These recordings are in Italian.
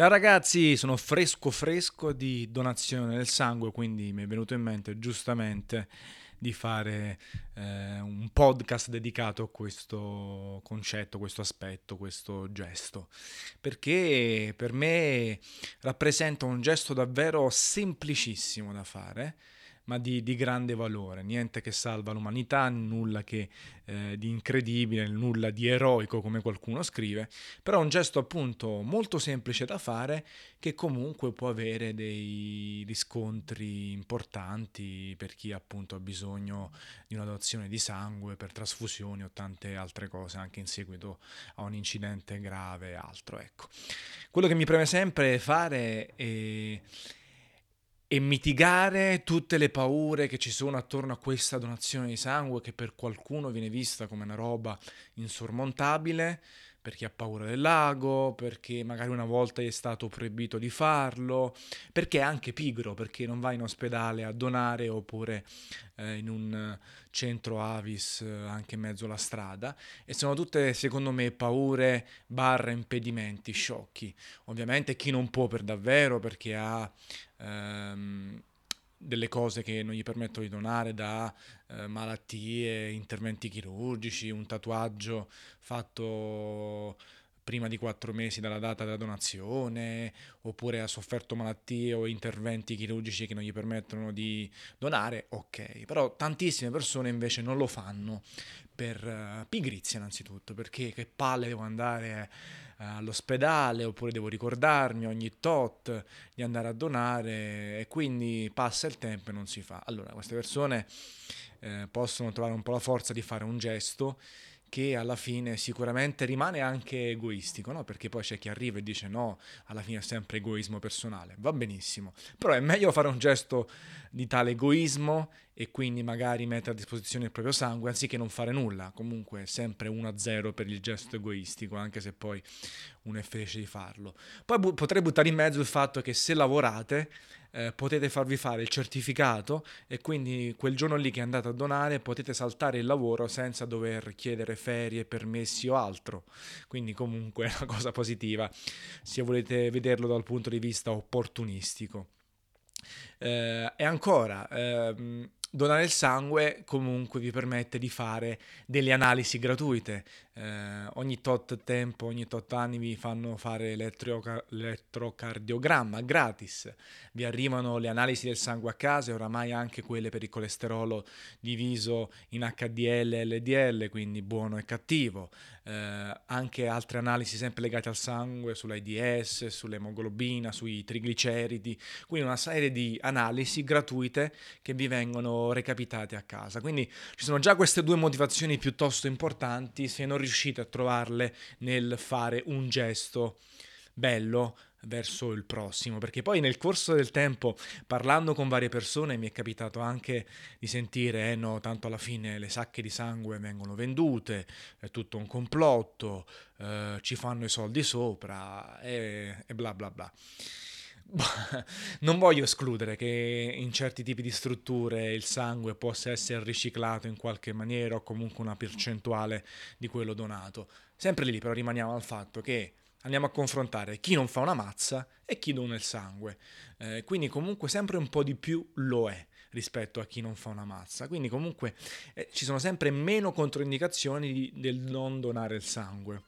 Ciao ragazzi, sono fresco fresco di donazione del sangue, quindi mi è venuto in mente giustamente di fare eh, un podcast dedicato a questo concetto, questo aspetto, questo gesto, perché per me rappresenta un gesto davvero semplicissimo da fare ma di, di, grande valore, niente che salva l'umanità, nulla che, eh, di incredibile, nulla di eroico come qualcuno scrive, però un gesto appunto molto semplice da fare che comunque può avere dei riscontri importanti per chi appunto ha bisogno di una donazione di sangue per trasfusioni o tante altre cose anche in seguito a un incidente grave e altro. Ecco. Quello che mi preme sempre fare è e mitigare tutte le paure che ci sono attorno a questa donazione di sangue che per qualcuno viene vista come una roba insormontabile, per chi ha paura del lago, perché magari una volta gli è stato proibito di farlo, perché è anche pigro, perché non va in ospedale a donare oppure eh, in un centro Avis eh, anche in mezzo alla strada e sono tutte secondo me paure barra impedimenti sciocchi. Ovviamente chi non può per davvero perché ha ehm, delle cose che non gli permettono di donare da eh, malattie, interventi chirurgici, un tatuaggio fatto prima di quattro mesi dalla data della donazione, oppure ha sofferto malattie o interventi chirurgici che non gli permettono di donare, ok. Però tantissime persone invece non lo fanno per uh, pigrizia innanzitutto, perché che palle devo andare all'ospedale, oppure devo ricordarmi ogni tot di andare a donare e quindi passa il tempo e non si fa. Allora, queste persone eh, possono trovare un po' la forza di fare un gesto che alla fine sicuramente rimane anche egoistico, no? perché poi c'è chi arriva e dice no, alla fine è sempre egoismo personale, va benissimo, però è meglio fare un gesto di tale egoismo e quindi magari mettere a disposizione il proprio sangue anziché non fare nulla, comunque sempre 1-0 per il gesto egoistico, anche se poi uno è felice di farlo. Poi bu- potrei buttare in mezzo il fatto che se lavorate eh, potete farvi fare il certificato e quindi quel giorno lì che andate a donare potete saltare il lavoro senza dover chiedere ferie, permessi o altro. Quindi comunque è una cosa positiva se volete vederlo dal punto di vista opportunistico. Eh, e ancora, ehm, donare il sangue comunque vi permette di fare delle analisi gratuite. Eh, ogni tot tempo, ogni tot anni vi fanno fare l'elettroca- l'elettrocardiogramma gratis. Vi arrivano le analisi del sangue a casa e oramai anche quelle per il colesterolo diviso in HDL e LDL, quindi buono e cattivo. Eh, anche altre analisi sempre legate al sangue, sull'AIDS, sull'emoglobina, sui trigliceridi. Quindi una serie di analisi gratuite che vi vengono recapitate a casa. Quindi ci sono già queste due motivazioni piuttosto importanti se non riuscite a trovarle nel fare un gesto bello verso il prossimo, perché poi nel corso del tempo, parlando con varie persone, mi è capitato anche di sentire, eh no, tanto alla fine le sacche di sangue vengono vendute, è tutto un complotto, eh, ci fanno i soldi sopra e, e bla bla bla. non voglio escludere che in certi tipi di strutture il sangue possa essere riciclato in qualche maniera o comunque una percentuale di quello donato. Sempre lì però rimaniamo al fatto che andiamo a confrontare chi non fa una mazza e chi dona il sangue. Eh, quindi comunque sempre un po' di più lo è rispetto a chi non fa una mazza. Quindi comunque eh, ci sono sempre meno controindicazioni di, del non donare il sangue.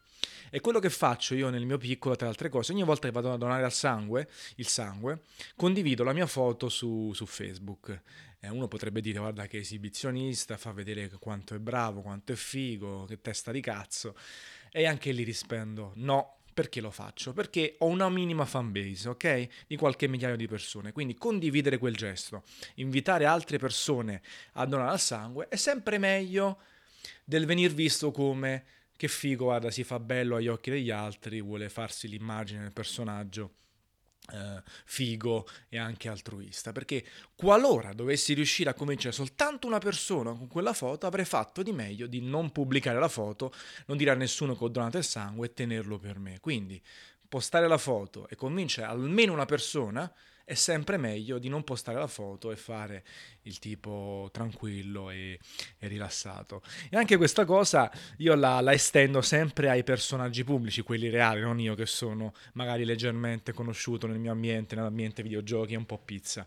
E quello che faccio io nel mio piccolo, tra le altre cose, ogni volta che vado a donare al sangue, il sangue, condivido la mia foto su, su Facebook. Eh, uno potrebbe dire guarda che esibizionista, fa vedere quanto è bravo, quanto è figo, che testa di cazzo. E anche lì rispondo no, perché lo faccio? Perché ho una minima fanbase, ok? Di qualche migliaio di persone. Quindi condividere quel gesto, invitare altre persone a donare al sangue è sempre meglio del venir visto come che figo, guarda, si fa bello agli occhi degli altri, vuole farsi l'immagine del personaggio. Uh, figo e anche altruista perché qualora dovessi riuscire a convincere soltanto una persona con quella foto avrei fatto di meglio di non pubblicare la foto non dire a nessuno che ho donato il sangue e tenerlo per me quindi postare la foto e convincere almeno una persona è sempre meglio di non postare la foto e fare il tipo tranquillo e, e rilassato. E anche questa cosa io la, la, estendo sempre ai personaggi pubblici, quelli reali, non io che sono magari leggermente conosciuto nel mio ambiente, nell'ambiente videogiochi, un po' pizza.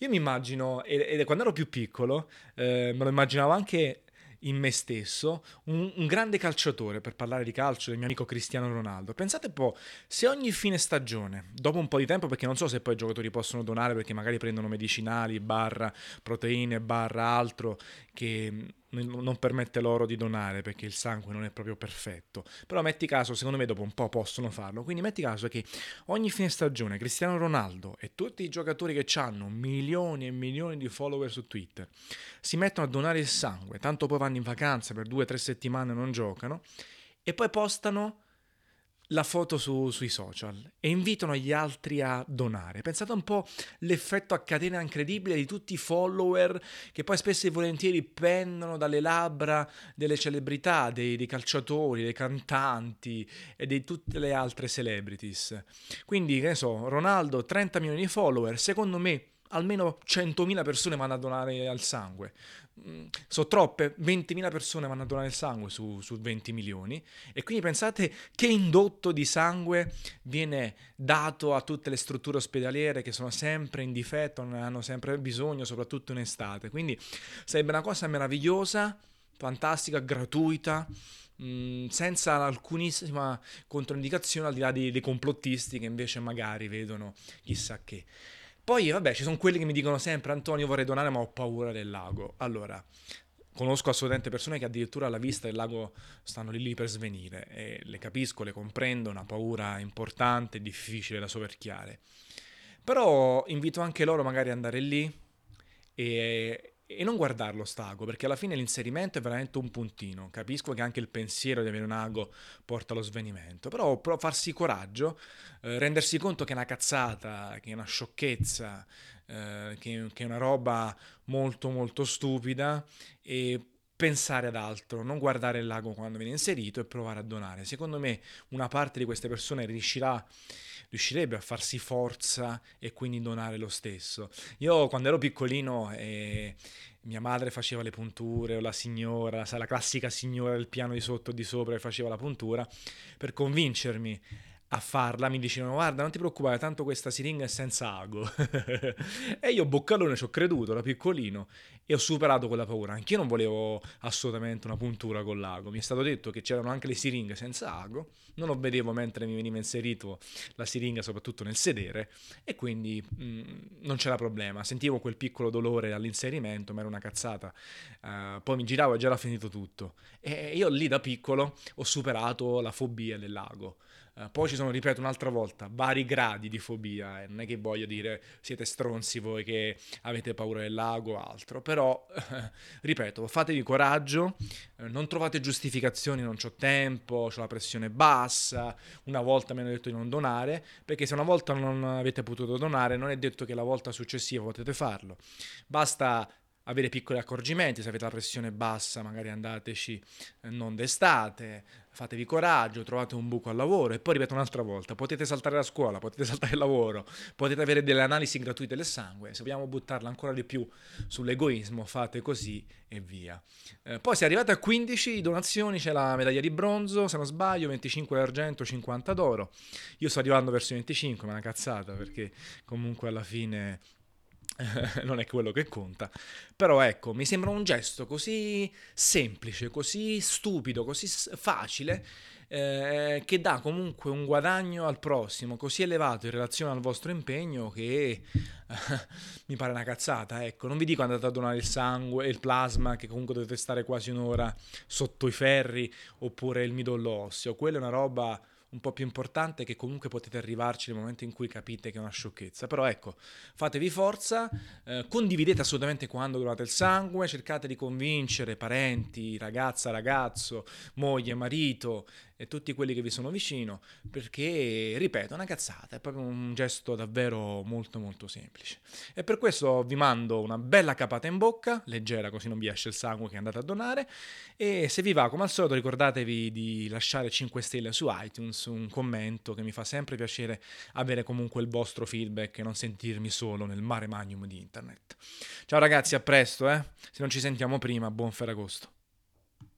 Io mi immagino, e, quando ero più piccolo, eh, me lo immaginavo anche in me stesso un, un, grande calciatore, per parlare di calcio, del mio amico Cristiano Ronaldo. Pensate un po', se ogni fine stagione, dopo un po' di tempo, perché non so se poi i giocatori possono donare perché magari prendono medicinali, barra proteine, barra altro, che non permette loro di donare perché il sangue non è proprio perfetto. Però metti caso, secondo me dopo un po' possono farlo. Quindi metti caso che ogni fine stagione Cristiano Ronaldo e tutti i giocatori che hanno milioni e milioni di follower su Twitter si mettono a donare il sangue, tanto poi vanno in vacanza per due o tre settimane e non giocano e poi postano la foto su, sui social e invitano gli altri a donare. Pensate un po' l'effetto a catena incredibile di tutti i follower che poi spesso e volentieri pendono dalle labbra delle celebrità, dei, dei calciatori, dei cantanti e di tutte le altre celebrities. Quindi, che ne so, Ronaldo 30 milioni di follower, secondo me almeno 100.000 persone vanno a donare al sangue. Mm, sono troppe, 20.000 persone vanno a donare il sangue su, su, 20 milioni e quindi pensate che indotto di sangue viene dato a tutte le strutture ospedaliere che sono sempre in difetto, ne hanno sempre bisogno, soprattutto in estate. Quindi sarebbe una cosa meravigliosa, fantastica, gratuita, mh, mm, senza alcunissima controindicazione al di là dei, dei complottisti che invece magari vedono chissà che. Poi, vabbè, ci sono quelli che mi dicono sempre: Antonio, vorrei donare, ma ho paura del lago. Allora, conosco assolutamente persone che addirittura alla vista del lago stanno lì, lì per svenire e le capisco, le comprendo, una paura importante, difficile da soverchiare. Però invito anche loro magari ad andare lì e, e non guardarlo stago, perché alla fine l'inserimento è veramente un puntino. Capisco che anche il pensiero di avere un ago porta allo svenimento, però, però farsi coraggio, eh, rendersi conto che è una cazzata, che è una sciocchezza, eh, che, che è una roba molto molto stupida e pensare ad altro, non guardare il lago quando viene inserito e provare a donare. Secondo me una parte di queste persone riuscirà riuscirebbe a farsi forza e quindi donare lo stesso. Io quando ero piccolino e mia madre faceva le punture o la signora, la classica signora del piano di sotto o di sopra che faceva la puntura, per convincermi a farla mi dicevano guarda non ti preoccupare tanto questa siringa è senza ago. E io boccalone ci ho creduto da piccolino e ho superato quella paura. Anch'io non volevo assolutamente una puntura con l'ago. Mi è stato detto che c'erano anche le siringhe senza ago non lo vedevo mentre mi veniva inserito la siringa soprattutto nel sedere e quindi mh, mm, non c'era problema. Sentivo quel piccolo dolore all'inserimento ma era una cazzata. Uh, poi mi giravo e già era finito tutto. E io lì da piccolo ho superato la fobia dell'ago Uh, poi ci sono, ripeto un'altra volta, vari gradi di fobia, eh, non è che voglio dire siete stronzi voi che avete paura del lago o altro, però, eh, ripeto, fatevi coraggio, eh, non trovate giustificazioni, non ho tempo, ho la pressione bassa, una volta mi hanno detto di non donare, perché se una volta non avete potuto donare non è detto che la volta successiva potete farlo, basta avere piccoli accorgimenti, se avete la pressione bassa magari andateci eh, non d'estate, fatevi coraggio, trovate un buco al lavoro e poi ripeto un'altra volta, potete saltare la scuola, potete saltare il lavoro, potete avere delle analisi gratuite del sangue, se vogliamo buttarla ancora di più sull'egoismo fate così e via. Eh, poi se arrivate a 15 donazioni c'è la medaglia di bronzo, se non sbaglio 25 d'argento, 50 d'oro, io sto arrivando verso i 25, ma è una cazzata perché comunque alla fine non è quello che conta. Però ecco, mi sembra un gesto così semplice, così stupido, così facile, eh, che dà comunque un guadagno al prossimo così elevato in relazione al vostro impegno che eh, mi pare una cazzata. Ecco, non vi dico andate a donare il sangue e il plasma, che comunque dovete stare quasi un'ora sotto i ferri, oppure il midollo osseo. Quella è una roba un po' più importante che comunque potete arrivarci nel momento in cui capite che è una sciocchezza. Però ecco, fatevi forza, eh, condividete assolutamente quando donate il sangue, cercate di convincere parenti, ragazza, ragazzo, moglie, marito e tutti quelli che vi sono vicino, perché, ripeto, è una cazzata, è proprio un gesto davvero molto molto semplice. E per questo vi mando una bella capata in bocca, leggera così non vi esce il sangue che andate a donare, e se vi va come al solito ricordatevi di lasciare 5 stelle su iTunes, un commento che mi fa sempre piacere avere comunque il vostro feedback e non sentirmi solo nel mare magnum di internet. Ciao ragazzi, a presto, eh? se non ci sentiamo prima, buon Ferragosto.